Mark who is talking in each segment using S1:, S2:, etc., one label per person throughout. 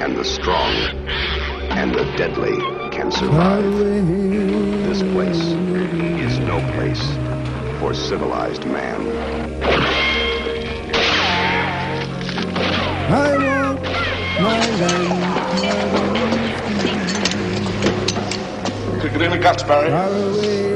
S1: and the strong and the deadly can survive. This place is no place for civilized man.
S2: I want my land
S3: Kick it in the guts, Barry.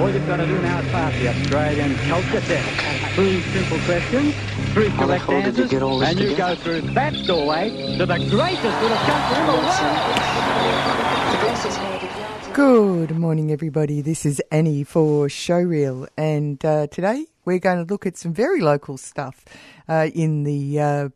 S4: All you've got to do now is pass the Australian culture test. Three simple questions, three
S5: How the
S4: correct
S5: hell did you
S4: answers,
S5: get all this
S4: and you go through that doorway to the greatest little country in the world.
S6: Good morning, everybody. This is Annie for Showreel, and uh, today we're going to look at some very local stuff uh, in the uh,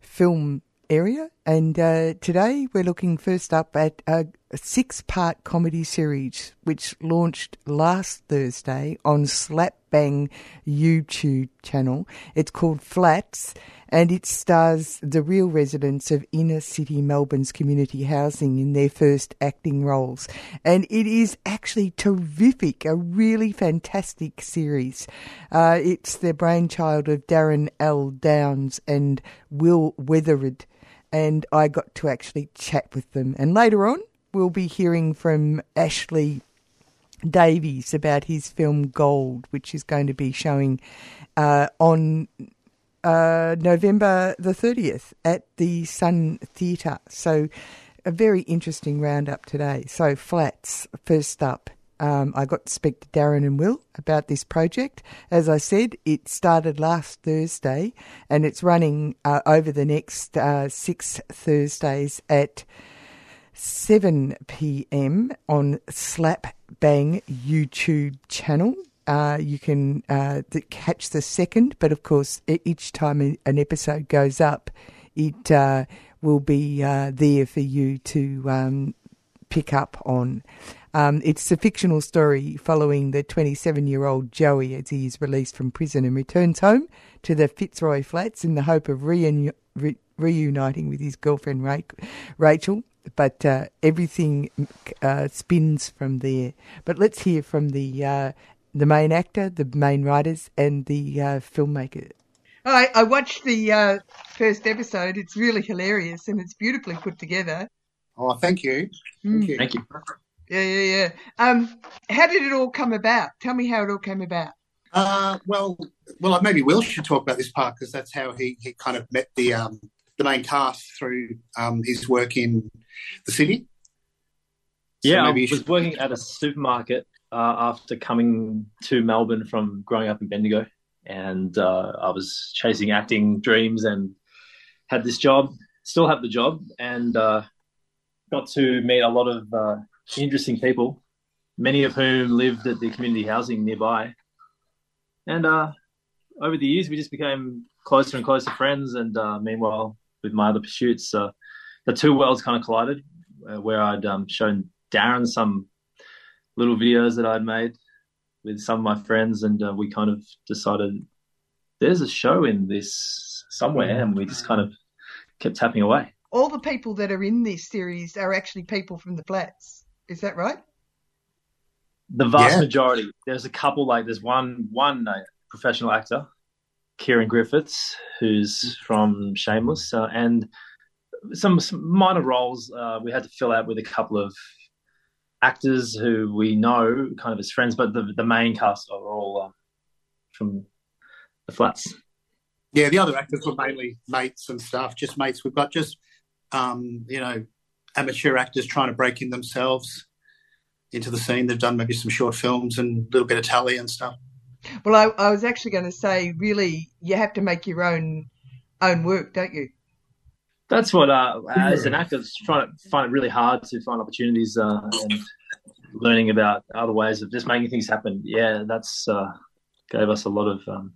S6: film area. And uh, today we're looking first up at a, a six part comedy series which launched last Thursday on Slap Bang YouTube channel. It's called Flats and it stars the real residents of inner city Melbourne's community housing in their first acting roles. And it is actually terrific, a really fantastic series. Uh, it's the brainchild of Darren L. Downs and Will Weathered and I got to actually chat with them. And later on, we'll be hearing from Ashley Davies about his film Gold, which is going to be showing uh, on uh, November the 30th at the Sun Theatre. So, a very interesting roundup today. So, Flats, first up. Um, I got to speak to Darren and Will about this project. As I said, it started last Thursday and it's running uh, over the next uh, six Thursdays at 7 p.m. on Slap Bang YouTube channel. Uh, you can uh, catch the second, but of course, each time an episode goes up, it uh, will be uh, there for you to um, pick up on. Um, it's a fictional story following the 27 year old Joey as he is released from prison and returns home to the Fitzroy Flats in the hope of reuni- re- reuniting with his girlfriend Rachel. But uh, everything uh, spins from there. But let's hear from the uh, the main actor, the main writers, and the uh, filmmaker. I, I watched the uh, first episode. It's really hilarious and it's beautifully put together.
S7: Oh, thank you. Thank you.
S8: Thank you.
S6: Yeah, yeah, yeah. Um, how did it all come about? Tell me how it all came about.
S7: Uh, well, well, maybe Will should talk about this part because that's how he, he kind of met the um, the main cast through um, his work in the city. So
S8: Yeah, I was
S7: should-
S8: working at a supermarket uh, after coming to Melbourne from growing up in Bendigo, and uh, I was chasing acting dreams and had this job. Still have the job, and uh, got to meet a lot of uh, interesting people, many of whom lived at the community housing nearby. And uh, over the years, we just became closer and closer friends. And uh, meanwhile, with my other pursuits, uh, the two worlds kind of collided, uh, where I'd um, shown Darren some little videos that I'd made with some of my friends, and uh, we kind of decided there's a show in this somewhere, and we just kind of kept tapping away.
S6: All the people that are in this series are actually people from the flats. Is that right?
S8: The vast
S7: Yeah.
S8: majority. There's a couple like there's one one uh, professional actor, Kieran Griffiths, who's from Shameless, uh, and some, some minor roles uh, we had to fill out with a couple of actors who we know kind of as friends, but the the main cast are all um, from the flats.
S7: yeah, the other actors were mainly mates and stuff, just mates. We've got just um, you know amateur actors trying to break in themselves into the scene. They've done maybe some short films and a little bit of tally and stuff.
S6: Well, I, I was actually going to say, really, you have to make your own own work, don't you?
S8: That's what, uh, as an actor, trying to find it really hard to find opportunities uh, and learning about other ways of just making things happen. Yeah, that's uh, gave us a lot of. Um,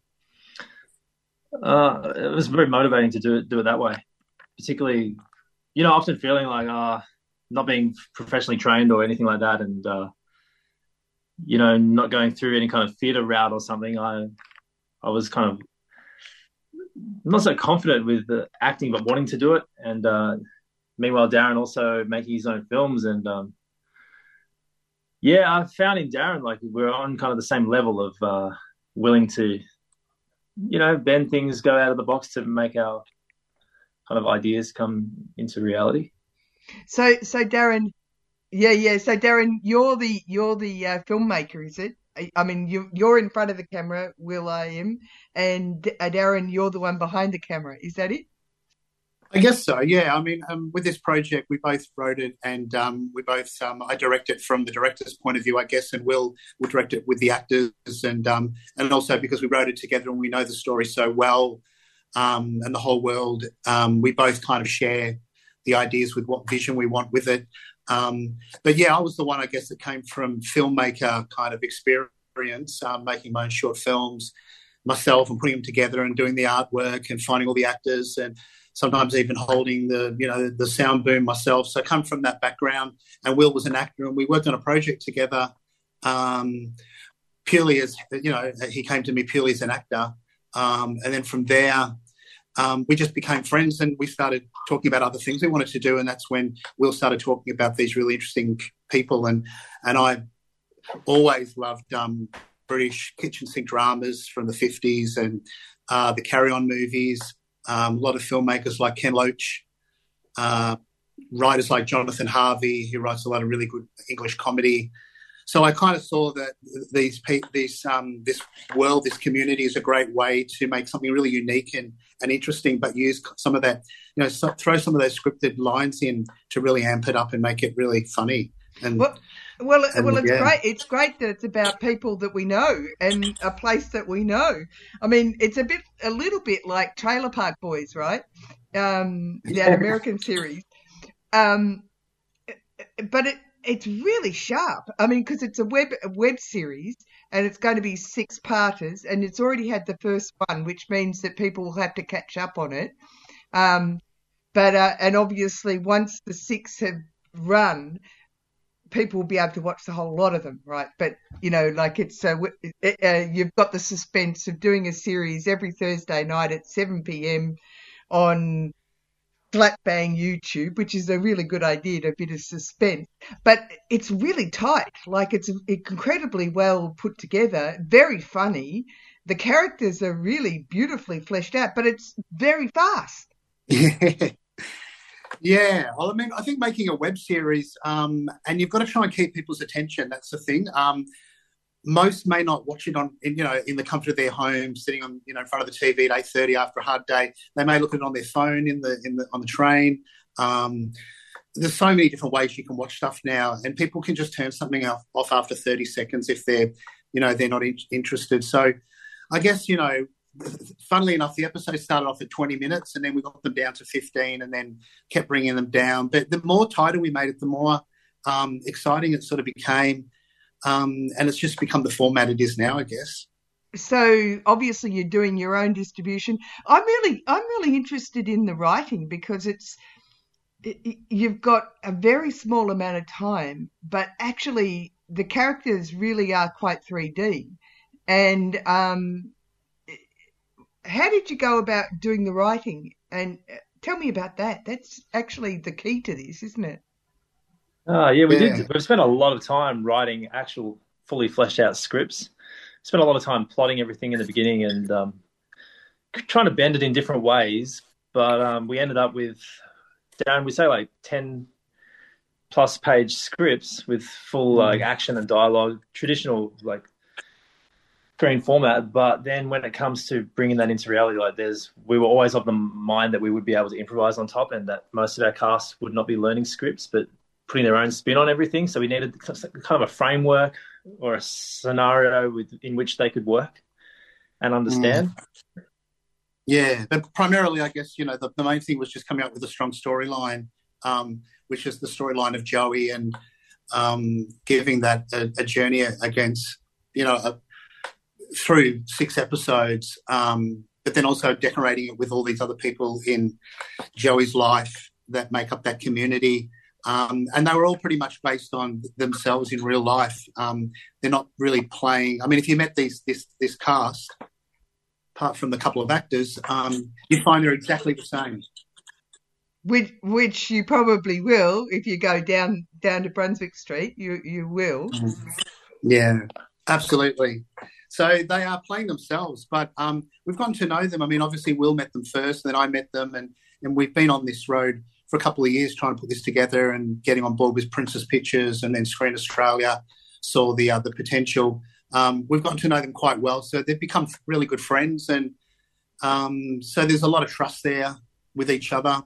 S8: uh, it was very motivating to do it do it that way, particularly, you know, often feeling like uh, not being professionally trained or anything like that, and uh, you know, not going through any kind of theatre route or something. I I was kind of not so confident with the acting, but wanting to do it. And uh, meanwhile, Darren also making his own films. And um, yeah, I found in Darren like we're on kind of the same level of uh, willing to, you know, bend things, go out of the box to make our kind of ideas come into reality.
S9: So, so Darren, yeah, yeah. So Darren, you're the you're the uh, filmmaker, is it? I mean, you you're in front of the camera, Will I am, and uh, Darren, you're the one behind the camera. Is that it?
S7: I guess so. Yeah. I mean, um, with this project, we both wrote it, and um, we both um, I direct it from the director's point of view, I guess, and Will will direct it with the actors, and um, and also because we wrote it together and we know the story so well, um, and the whole world, um, we both kind of share the ideas with what vision we want with it. Um, but yeah, I was the one, I guess, that came from filmmaker kind of experience, um, making my own short films myself and putting them together and doing the artwork and finding all the actors and sometimes even holding the you know the sound boom myself. So I come from that background. And Will was an actor, and we worked on a project together. Um, purely as you know, he came to me purely as an actor, um, and then from there um, we just became friends and we started talking about other things we wanted to do. And that's when Will started talking about these really interesting people. And, and I always loved um, British kitchen sink dramas from the 50s and uh, the Carry On movies. Um, a lot of filmmakers like Ken Loach, uh, writers like Jonathan Harvey, who writes a lot of really good English comedy. So I kind of saw that these these um, this world, this community, is a great way to make something really unique and, and interesting, but use some of that, you know, so, throw some of those scripted lines in to really amp it up and make it really funny. And
S9: well, well, and, well, it's yeah. great. It's great that it's about people that we know and a place that we know. I mean, it's a bit, a little bit like Trailer Park Boys, right? Um, that American series. Um, but it it's really sharp. I mean, because it's a web a web series and it's going to be six parters, and it's already had the first one, which means that people will have to catch up on it. Um, but uh, and obviously, once the six have run, people will be able to watch the whole lot of them, right? But you know, like it's uh, uh, you've got the suspense of doing a series every Thursday night at seven p.m. on Slap Bang YouTube, which is a really good idea, a bit of suspense. But it's really tight. Like it's incredibly well put together, very funny. The characters are really beautifully fleshed out, but it's very fast.
S7: Yeah. Yeah, well, I mean, I think making a web series, um, and you've got to try and keep people's attention. That's the thing. Um, most may not watch it on, in, you know, in the comfort of their home, sitting on, you know, in front of the TV at eight thirty after a hard day. They may look at it on their phone in the in the on the train. Um, there's so many different ways you can watch stuff now, and people can just turn something off, off after thirty seconds if they're, you know, they're not in- interested. So, I guess you know, funnily enough, the episode started off at 20 minutes, and then we got them down to 15, and then kept bringing them down. But the more tighter we made it, the more um, exciting it sort of became um, and it's just become the format it is now, I guess.
S9: So obviously you're doing your own distribution. I'm really, I'm really interested in the writing because it's it, you've got a very small amount of time, but actually the characters really are quite 3D. And um, how did you go about doing the writing? And uh, tell me about that. That's actually the key to this, isn't it?
S8: Oh, yeah, we yeah. did. We've spent a lot of time writing actual fully fleshed out scripts. Spent a lot of time plotting everything in the beginning and um, trying to bend it in different ways. But um, we ended up with, down, we say like 10 plus page scripts with full like mm. action and dialogue, traditional like screen format. But then when it comes to bringing that into reality, like there's, we were always of the mind that we would be able to improvise on top and that most of our cast would not be learning scripts, but putting their own spin on everything. So we needed kind of a framework or a scenario with, in which they could work and understand.
S7: Mm. Yeah, but primarily, I guess you know the, the, main thing was just coming up with a strong storyline, um, which is the storyline of Joey and um, giving that a, a, journey against you know a, through six episodes, um, but then also decorating it with all these other people in Joey's life that make up that community. Um, and they were all pretty much based on themselves in real life. Um, they're not really playing. I mean, if you met these this this cast, apart from the couple of actors, um, you find they're exactly the same.
S9: Which, which you probably will if you go down down to Brunswick Street. You you will.
S7: Yeah, absolutely. So they are playing themselves, but um, we've gotten to know them. I mean, obviously, Will met them first, then I met them, and and we've been on this road for a couple of years trying to put this together and getting on board with Princess Pictures, and then Screen Australia saw the uh, the potential. Um, we've gotten to know them quite well, so they've become really good friends, and um, so there's a lot of trust there with each other,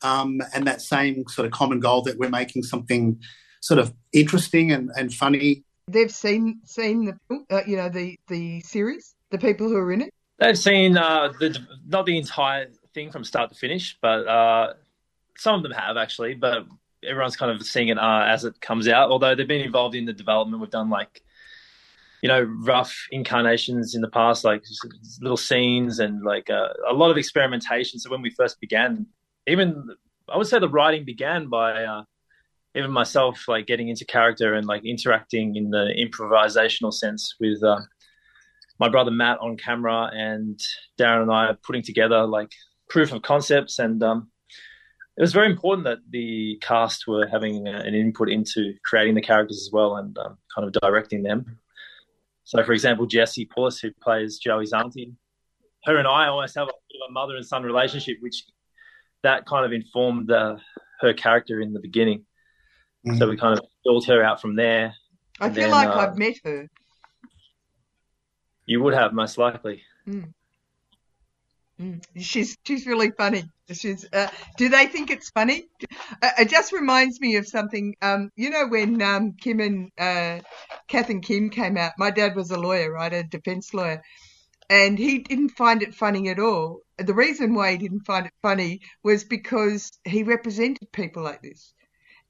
S7: um, and that same sort of common goal that we're making something sort of interesting and, and funny
S9: They've seen seen the uh, you know the the series, the people who are in it.
S8: They've seen uh, the not the entire thing from start to finish, but uh, some of them have actually. But everyone's kind of seeing it uh, as it comes out. Although they've been involved in the development, we've done like you know rough incarnations in the past, like little scenes and like uh, a lot of experimentation. So when we first began, even I would say the writing began by uh, even myself like getting into character and like interacting in the improvisational sense with uh, my brother Matt on camera and Darren and I putting together like proof of concepts and um, it was very important that the cast were having an input into creating the characters as well and um, kind of directing them. So, for example, Jessie Pullis, who plays Joey's auntie, her and I almost have a, a mother and son relationship, which that kind of informed the, her character in the beginning. Mm. So we kind of built her out from there.
S9: I feel then, like uh, I've met her.
S8: You would have most likely.
S9: Mm. Mm. She's she's really funny. She's. Uh, do they think it's funny? Uh, it just reminds me of something. Um, you know when um, Kim and uh, Kath and Kim came out. My dad was a lawyer, right, a defence lawyer, and he didn't find it funny at all. The reason why he didn't find it funny was because he represented people like this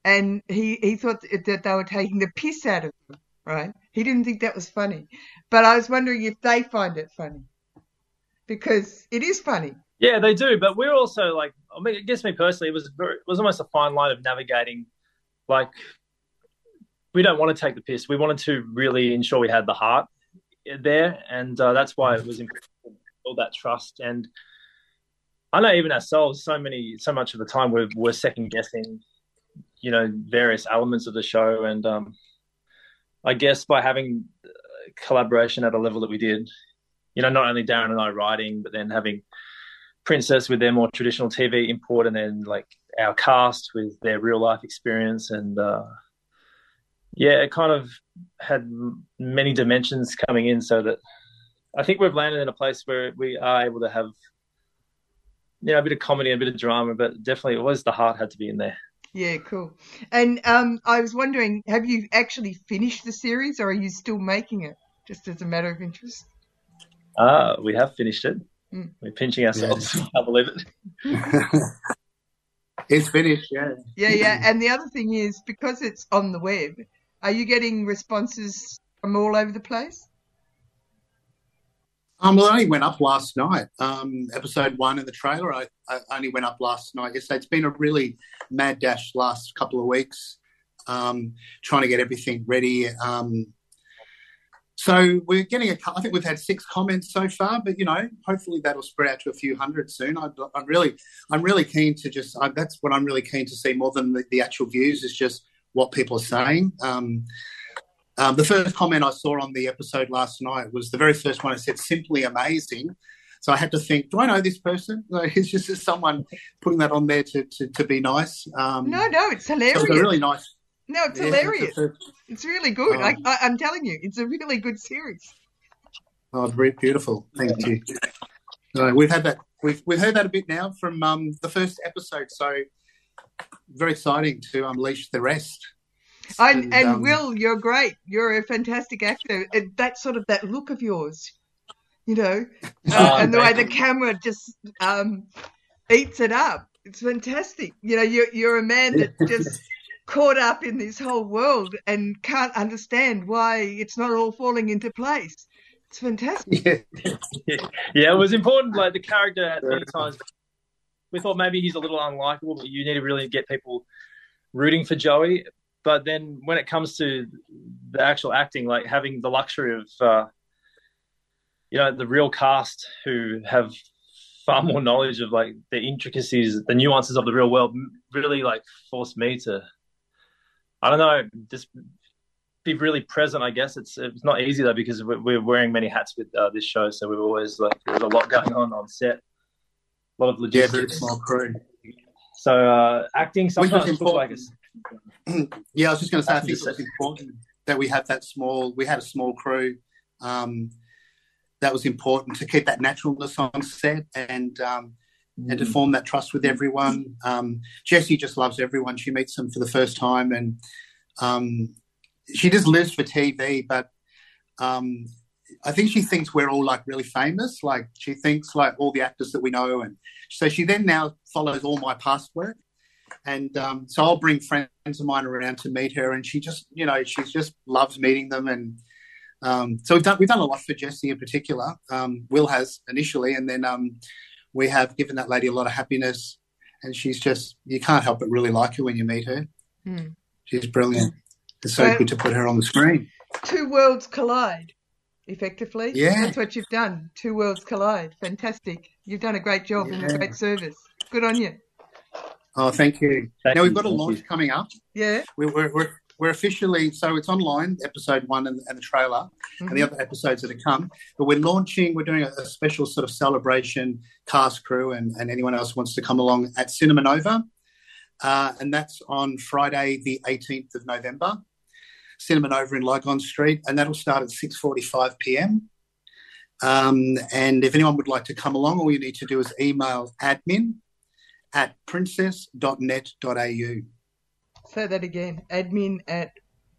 S9: and he he thought that they were taking the piss out of him. Right? He didn't think that was funny, but I was wondering if they find it funny because it is funny.
S8: Yeah, they do, but we're also like, I mean, it gets me personally, it was very, it was almost a fine line of navigating. Like, we don't want to take the piss. We wanted to really ensure we had the heart there, and uh, that's why it was important to build that trust. And I know even ourselves, so many, so much of the time we're, we're second guessing you know various elements of the show and um, i guess by having collaboration at a level that we did you know not only darren and i writing but then having princess with their more traditional tv import and then like our cast with their real life experience and uh, yeah it kind of had many dimensions coming in so that i think we've landed in a place where we are able to have you know a bit of comedy a bit of drama but definitely always the heart had to be in there
S9: yeah, cool. And um, I was wondering, have you actually finished the series, or are you still making it, just as a matter of interest?
S8: Ah, uh, we have finished it. Mm. We're pinching ourselves. Yeah. I believe it.
S7: it's finished, yeah.
S9: Yeah, yeah. And the other thing is, because it's on the web, are you getting responses from all over the place?
S7: Um, well, it only went up last night. Um, episode one in the trailer, I, I, only went up last night. Yesterday, it's been a really mad dash last couple of weeks, um, trying to get everything ready. Um, so we're getting a. I think we've had six comments so far, but you know, hopefully that'll spread out to a few hundred soon. I, am really, I'm really keen to just. I, that's what I'm really keen to see more than the, the actual views is just what people are saying. Um, um, the first comment I saw on the episode last night was the very first one. I said, simply amazing. So I had to think, do I know this person? Like, it's just someone putting that on there to, to, to be nice. Um,
S9: no, no, it's hilarious.
S7: So really nice.
S9: No, it's yeah, hilarious. It's, it's, really good. Um, I, am telling you, it's a really good series.
S7: Oh, very beautiful. Thank you. Uh, we've had that. We've we've heard that a bit now from um, the first episode. So very exciting to unleash the rest.
S9: And, and, and um, Will, you're great. You're a fantastic actor. And that sort of that look of yours, you know, uh, and the way the camera just um, eats it up. It's fantastic. You know, you're you're a man that just caught up in this whole world and can't understand why it's not all falling into place.
S6: It's fantastic.
S7: Yeah.
S8: yeah, it was important. Like the character at times, we thought maybe he's a little unlikable, but you need to really get people rooting for Joey. But then when it comes to the actual acting, like having the luxury of, uh, you know, the real cast who have far more knowledge of like the intricacies, the nuances of the real world, really like forced me to, I don't know, just be really present. I guess it's it's not easy though because we're, we're wearing many hats with uh, this show, so we're always like there's a lot going on on set, a lot of logistics.
S7: very small crew.
S8: So uh, acting sometimes like it's
S7: yeah, I was just going to say, I think
S8: Just
S7: it was important that we have that small. We had a small crew. Um, that was important to keep that naturalness on set and um, and to form that trust with everyone. Um, Jessie just loves everyone. She meets them for the first time, and um, she just lives for TV. But um, I think she thinks we're all like really famous. Like she thinks like all the actors that we know, and so she then now follows all my past work. And um, so I'll bring friends of mine around to meet her, and she just, you know, she just loves meeting them. And um, so we've done we've done a lot for Jessie in particular. Um, Will has initially, and then um, we have given that lady a lot of happiness. And she's just you can't help but really like her when you meet her.
S6: Hmm.
S7: She's brilliant. It's so
S6: Well-
S7: good to put her on the screen.
S6: Two worlds collide, effectively.
S7: Yeah.
S6: That's what you've done. Two worlds collide. Fantastic. You've done a great job and a great service. Good on you.
S7: Oh, thank you.
S8: Thank
S7: now we've got a launch
S8: you.
S7: coming up.
S6: Yeah.
S7: We're, we're, we're, we're officially so it's online, episode one and, and the trailer, and the other episodes that are come. But we're launching. We're doing a, a special sort of celebration, cast crew, and, and anyone else wants to come along at Cinema Nova, uh, and that's on Friday, the 18th of November. Cinema Nova in Lygon Street, and that'll start at 6:45 p.m. Um, and if anyone would like to come along, all you need to do is email admin at princess.net.au.
S6: Say that again. Admin at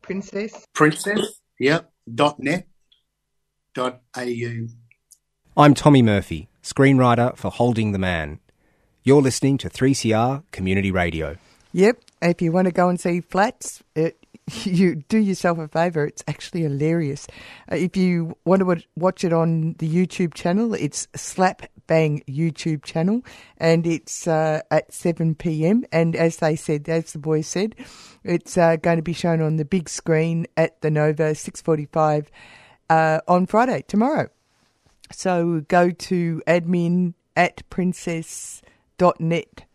S6: Princess.
S7: Princess, yep, dot net dot au.
S10: I'm Tommy Murphy, screenwriter for Holding the Man. You're listening to 3CR Community Radio.
S6: Yep. If you want to go and see Flats, it, you do yourself a favour. It's actually hilarious. Uh, if you want to watch it on the YouTube channel, it's Slap Bang YouTube channel, and it's uh, at 7 p.m. And as they said, as the boys said, it's uh, going to be shown on the big screen at the Nova 6:45 uh, on Friday tomorrow. So go to admin at princess.net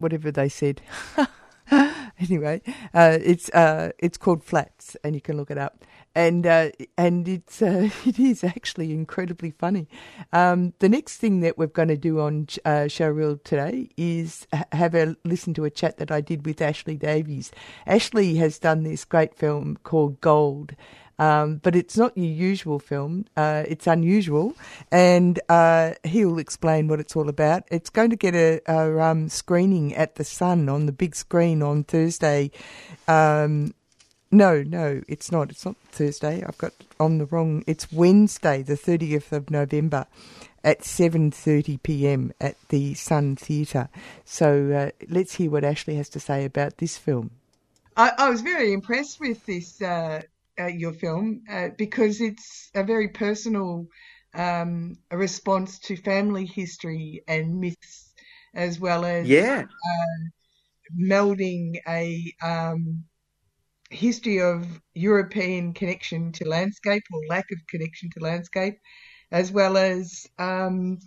S6: whatever they said. anyway, uh, it's uh, it's called Flats, and you can look it up. And uh, and it's uh, it is actually incredibly funny. Um, the next thing that we're going to do on uh, Showreel today is have a listen to a chat that I did with Ashley Davies. Ashley has done this great film called Gold. Um, but it's not your usual film. Uh, it's unusual, and uh, he'll explain what it's all about. It's going to get a, a um, screening at the Sun on the big screen on Thursday. Um, no, no, it's not. It's not Thursday. I've got on the wrong. It's Wednesday, the thirtieth of November, at seven thirty p.m. at the Sun Theatre. So uh, let's hear what Ashley has to say about this film. I, I was very impressed with this uh, uh, your film uh, because it's a very personal um, a response to family history and myths, as well as
S11: Yeah.
S6: melding a um, history of European connection to landscape or lack of connection to landscape, as well as um,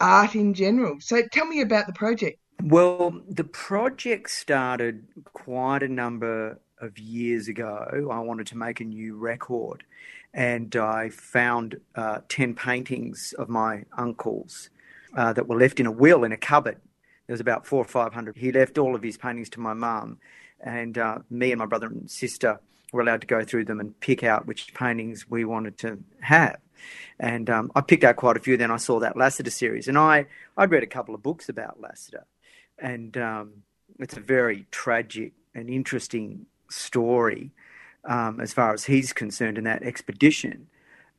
S6: art in general. So tell me about the project.
S11: Well, the project started quite a number of years ago. I wanted to make a new record, and I found uh, 10 paintings of my uncle's uh, that were left in a will in a cupboard. There was about four or five hundred. He left all of his paintings to my mum, and uh, me and my brother and sister were allowed to go through them and pick out which paintings we wanted to have. And um, I picked out quite a few. Then I saw that Lasseter series, and I I'd read a couple of books about Lasseter, and um, it's a very tragic and interesting story um, as far as he's concerned in that expedition.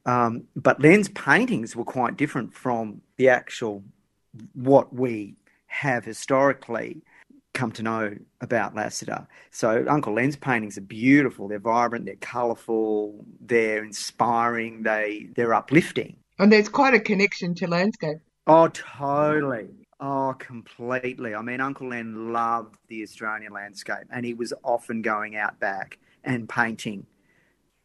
S11: Um, but Len's paintings were quite different from the actual what we have historically. come to know about Lasseter. So Uncle Len's paintings are beautiful. They're vibrant. They're colourful. They're inspiring. They they're uplifting.
S9: And there's quite a connection to landscape.
S11: Oh, totally. Oh, completely. I mean, Uncle Len loved the Australian landscape, and he was often going out back and painting.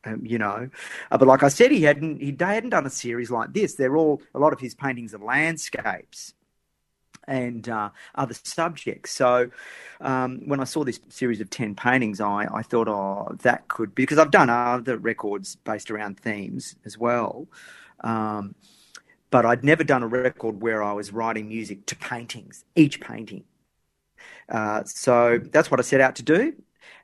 S11: Um, you know, uh, but like I said, he hadn't he hadn't done a series like this. They're all a lot of his paintings are landscapes and uh, other subjects. So um, when I saw this series of 10 paintings, I, I thought, oh, that could be, because I've done other records based around themes as well. Um, but I'd never done a record where I was writing music to paintings, each painting. Uh, so that's what I set out to do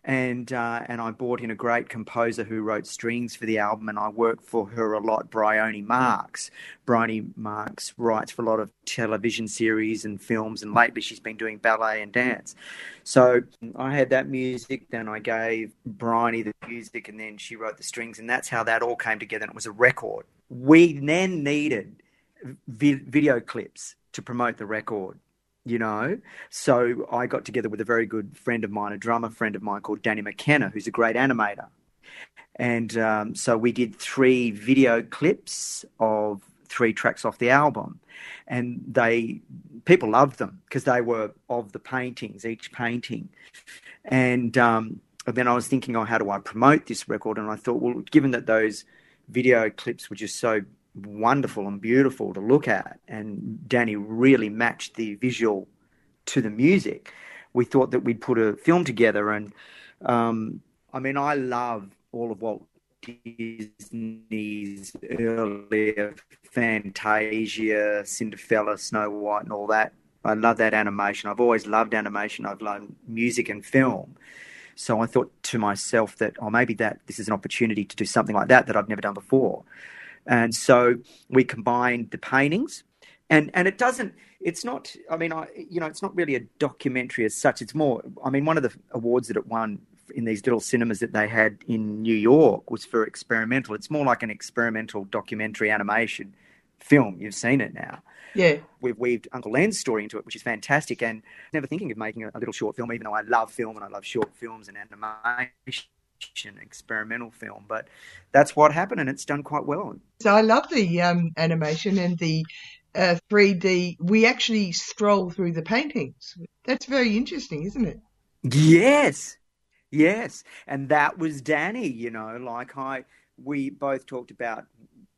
S11: and uh, and I brought in a great composer who wrote strings for the album, and I worked for her a lot, Bryony Marks. Bryony Marks writes for a lot of television series and films, and lately she's been doing ballet and dance. So I had that music, then I gave Bryony the music, and then she wrote the strings, and that's how that all came together. And it was a record. We then needed vi- video clips to promote the record you know. So I got together with a very good friend of mine, a drummer friend of mine called Danny McKenna, who's a great animator. And um, so we did three video clips of three tracks off the album. And they, people loved them because they were of the paintings, each painting. And, um, and then I was thinking, oh, how do I promote this record? And I thought, well, given that those video clips were just so wonderful and beautiful to look at. And Danny really matched the visual to the music. We thought that we'd put a film together. And um, I mean, I love all of Walt Disney's earlier Fantasia, Cinderella, Snow White, and all that. I love that animation. I've always loved animation. I've loved music and film. So I thought to myself that, oh, maybe that this is an opportunity to do something like that that I've never done before. And so we combined the paintings, and and it doesn't. It's not. I mean, I you know, it's not really a documentary as such. It's more. I mean, one of the awards that it won in these little cinemas that they had in New York was for experimental. It's more like an experimental documentary animation film. You've seen it now.
S9: Yeah.
S11: We've weaved Uncle Len's story into it, which is fantastic. And never thinking of making a, a little short film, even though I love film and I love short films and animation experimental film, but that's what happened, and it's done quite well.
S9: So I love the um, animation and the uh, 3D. We actually stroll through the paintings. That's very interesting, isn't it?
S11: Yes, yes, and that was Danny. You know, like I, we both talked about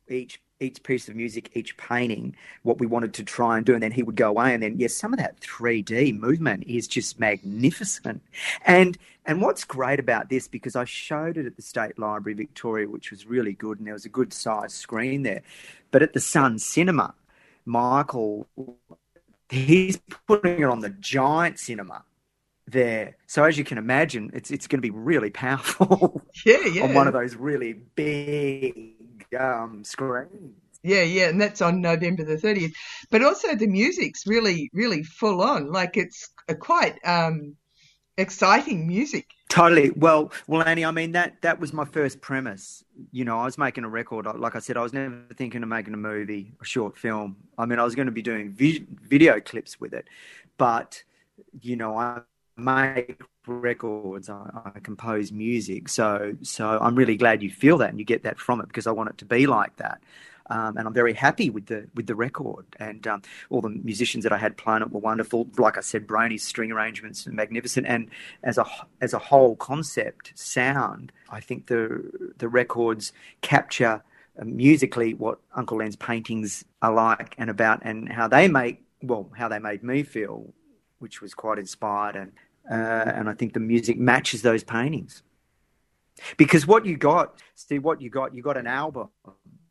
S11: each each piece of music, each painting, what we wanted to try and do. And then he would go away. And then, yes, some of that 3D movement is just magnificent. And and what's great about this, because I showed it at the State Library Victoria, which was really good, and there was a good sized screen there. But at the Sun Cinema, Michael, he's putting it on the giant cinema there. So as you can imagine, it's it's going to be really powerful.
S9: Yeah, yeah.
S11: on one of those really big um, screens.
S9: Yeah, yeah, and that's on November the 30th. But also the music's really, really full on. Like it's a quite um, exciting music.
S11: Totally. Well, well, Annie. I mean that that was my first premise. You know, I was making a record. Like I said, I was never thinking of making a movie, a short film. I mean, I was going to be doing vi- video clips with it, but you know, I make records. I, I, compose music. So so I'm really glad you feel that and you get that from it because I want it to be like that. Um, and I'm very happy with the with the record and um, all the musicians that I had playing it were wonderful. Like I said, Bryony's string arrangements are magnificent, and as a as a whole concept sound, I think the the records capture uh, musically what Uncle Len's paintings are like and about, and how they make well how they made me feel, which was quite inspired and uh, and I think the music matches those paintings. Because what you got, Steve, what you got, you got an album.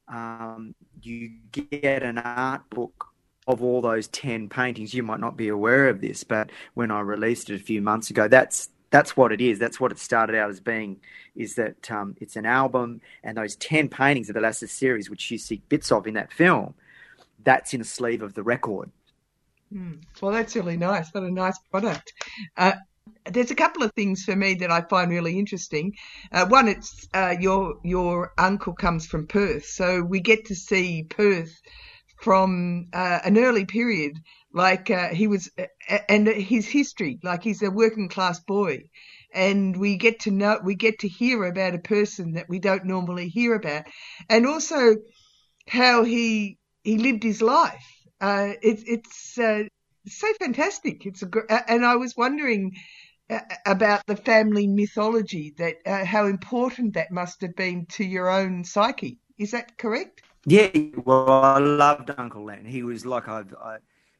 S11: Um, you get an art book of all those 10 paintings. You might not be aware of this, but when I released it a few months ago, that's that's what it is. That's what it started out as being. Is that um, it's an album, and those ten paintings of the Lasseter series, which you see bits of in that film, that's in a sleeve of the record.
S9: Mm. Well, that's really nice. What a nice product. Uh, there's a couple of things for me that I find really interesting. Uh, one, it's uh, your your uncle comes from Perth, so we get to see Perth from uh, an early period, like uh, he was, uh, and his history, like he's a working class boy, and we get to know, we get to hear about a person that we don't normally hear about, and also how he he lived his life. Uh, it, it's uh, so fantastic. It's a, gr- and I was wondering uh, about the family mythology that uh, how important that must have been to your own psyche. Is that correct?
S11: Yeah, well, I loved Uncle Len. He was like I, I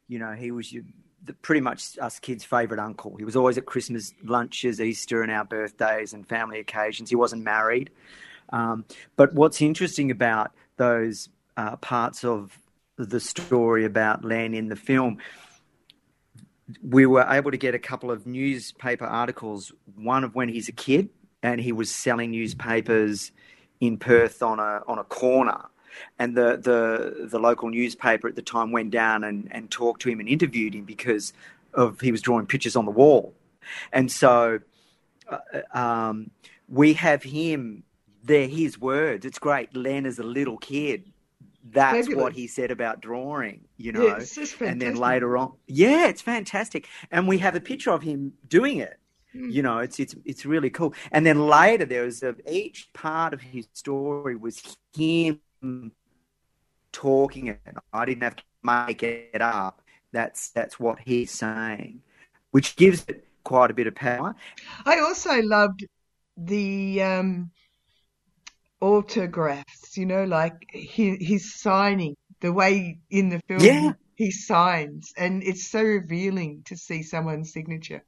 S11: you know, he was your, the, pretty much us kids' favourite uncle. He was always at Christmas lunches, Easter, and our birthdays and family occasions. He wasn't married. Um, but what's interesting about those uh, parts of the story about Len in the film, we were able to get a couple of newspaper articles. One of when he's a kid and he was selling newspapers in Perth on a on a corner, and the the the local newspaper at the time went down and, and talked to him and interviewed him because of he was drawing pictures on the wall, and so uh, um, we have him. They're his words. It's great. Len is a little kid that's
S9: Fabulous.
S11: what he said about drawing, you know.
S9: Yeah,
S11: and then later on, yeah, it's fantastic. And we have a picture of him doing it.
S9: Hmm.
S11: You know, it's it's it's really cool. And then later there was a, each part of his story was him talking it. I didn't have to make it up. That's that's what he's saying, which gives it quite a bit of power.
S9: I also loved the um, autographs, you know, like his, his signing, the way in the film
S11: Yeah.
S9: he signs, and it's so revealing to see someone's signature.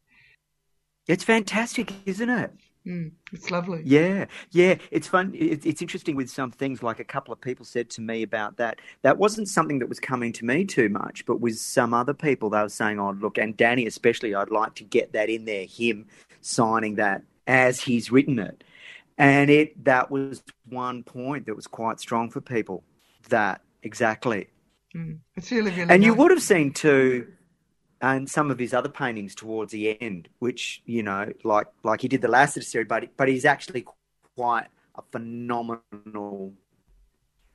S11: It's fantastic, isn't it?
S9: Mm, it's lovely.
S11: Yeah, yeah, it's fun. It, it's interesting with some things. Like a couple of people said to me about that. That wasn't something that was coming to me too much, but with some other people, they were saying, "Oh, look," and Danny especially, I'd like to get that in there. Him signing that as he's written it, and it that was one point that was quite strong for people. That exactly,
S9: Mm, it's really, really
S11: and you would have seen too, and some of his other paintings towards the end, which you know, like like he did the Lasseter series, but but he's actually quite a phenomenal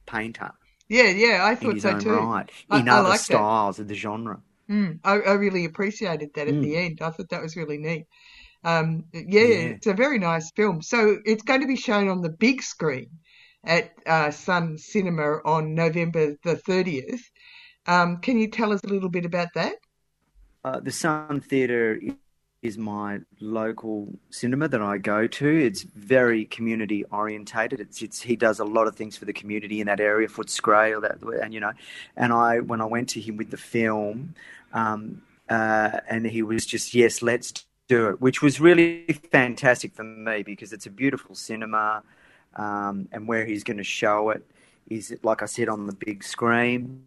S11: painter
S9: Yeah, yeah, I thought so too.
S11: right,
S9: I-
S11: in
S9: I
S11: other
S9: like that.
S11: styles of the genre.
S9: Mm, I, I really appreciated that at
S11: Mm.
S9: the end. I thought that was really neat. Um, yeah,
S11: Yeah.
S9: it's a very nice film. So it's going to be shown on the big screen at uh, Sun Cinema on November the 30th. Um, can you tell us a little bit about that?
S11: Uh, the Sun Theatre is my local cinema that I go to. It's very community orientated. It's, it's he does a lot of things for the community in that area, Footscray, that, and you know, and I when I went to him with the film, um, uh, and he was just yes, let's do it, which was really fantastic for me because it's a beautiful cinema, um, and where he's going to show it is like I said on the big screen.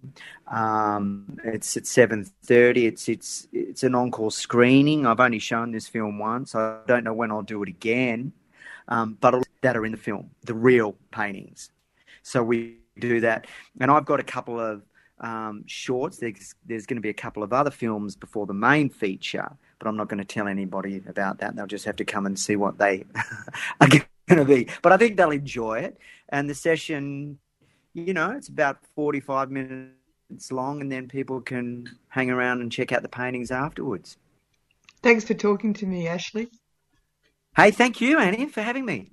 S11: Um, it's at seven thirty. It's it's it's an encore screening. I've only shown this film once. I don't know when I'll do it again. Um, but that are in the film, the real paintings. So we do that, and I've got a couple of um, shorts. There's there's going to be a couple of other films before the main feature, but I'm not going to tell anybody about that. They'll just have to come and see what they are going to be. But I think they'll enjoy it, and the session you know, it's about 45 minutes long, and then people can hang around and check out the paintings afterwards.
S9: Thanks for talking to me, Ashley.
S11: Hey, thank you, Annie, for having me.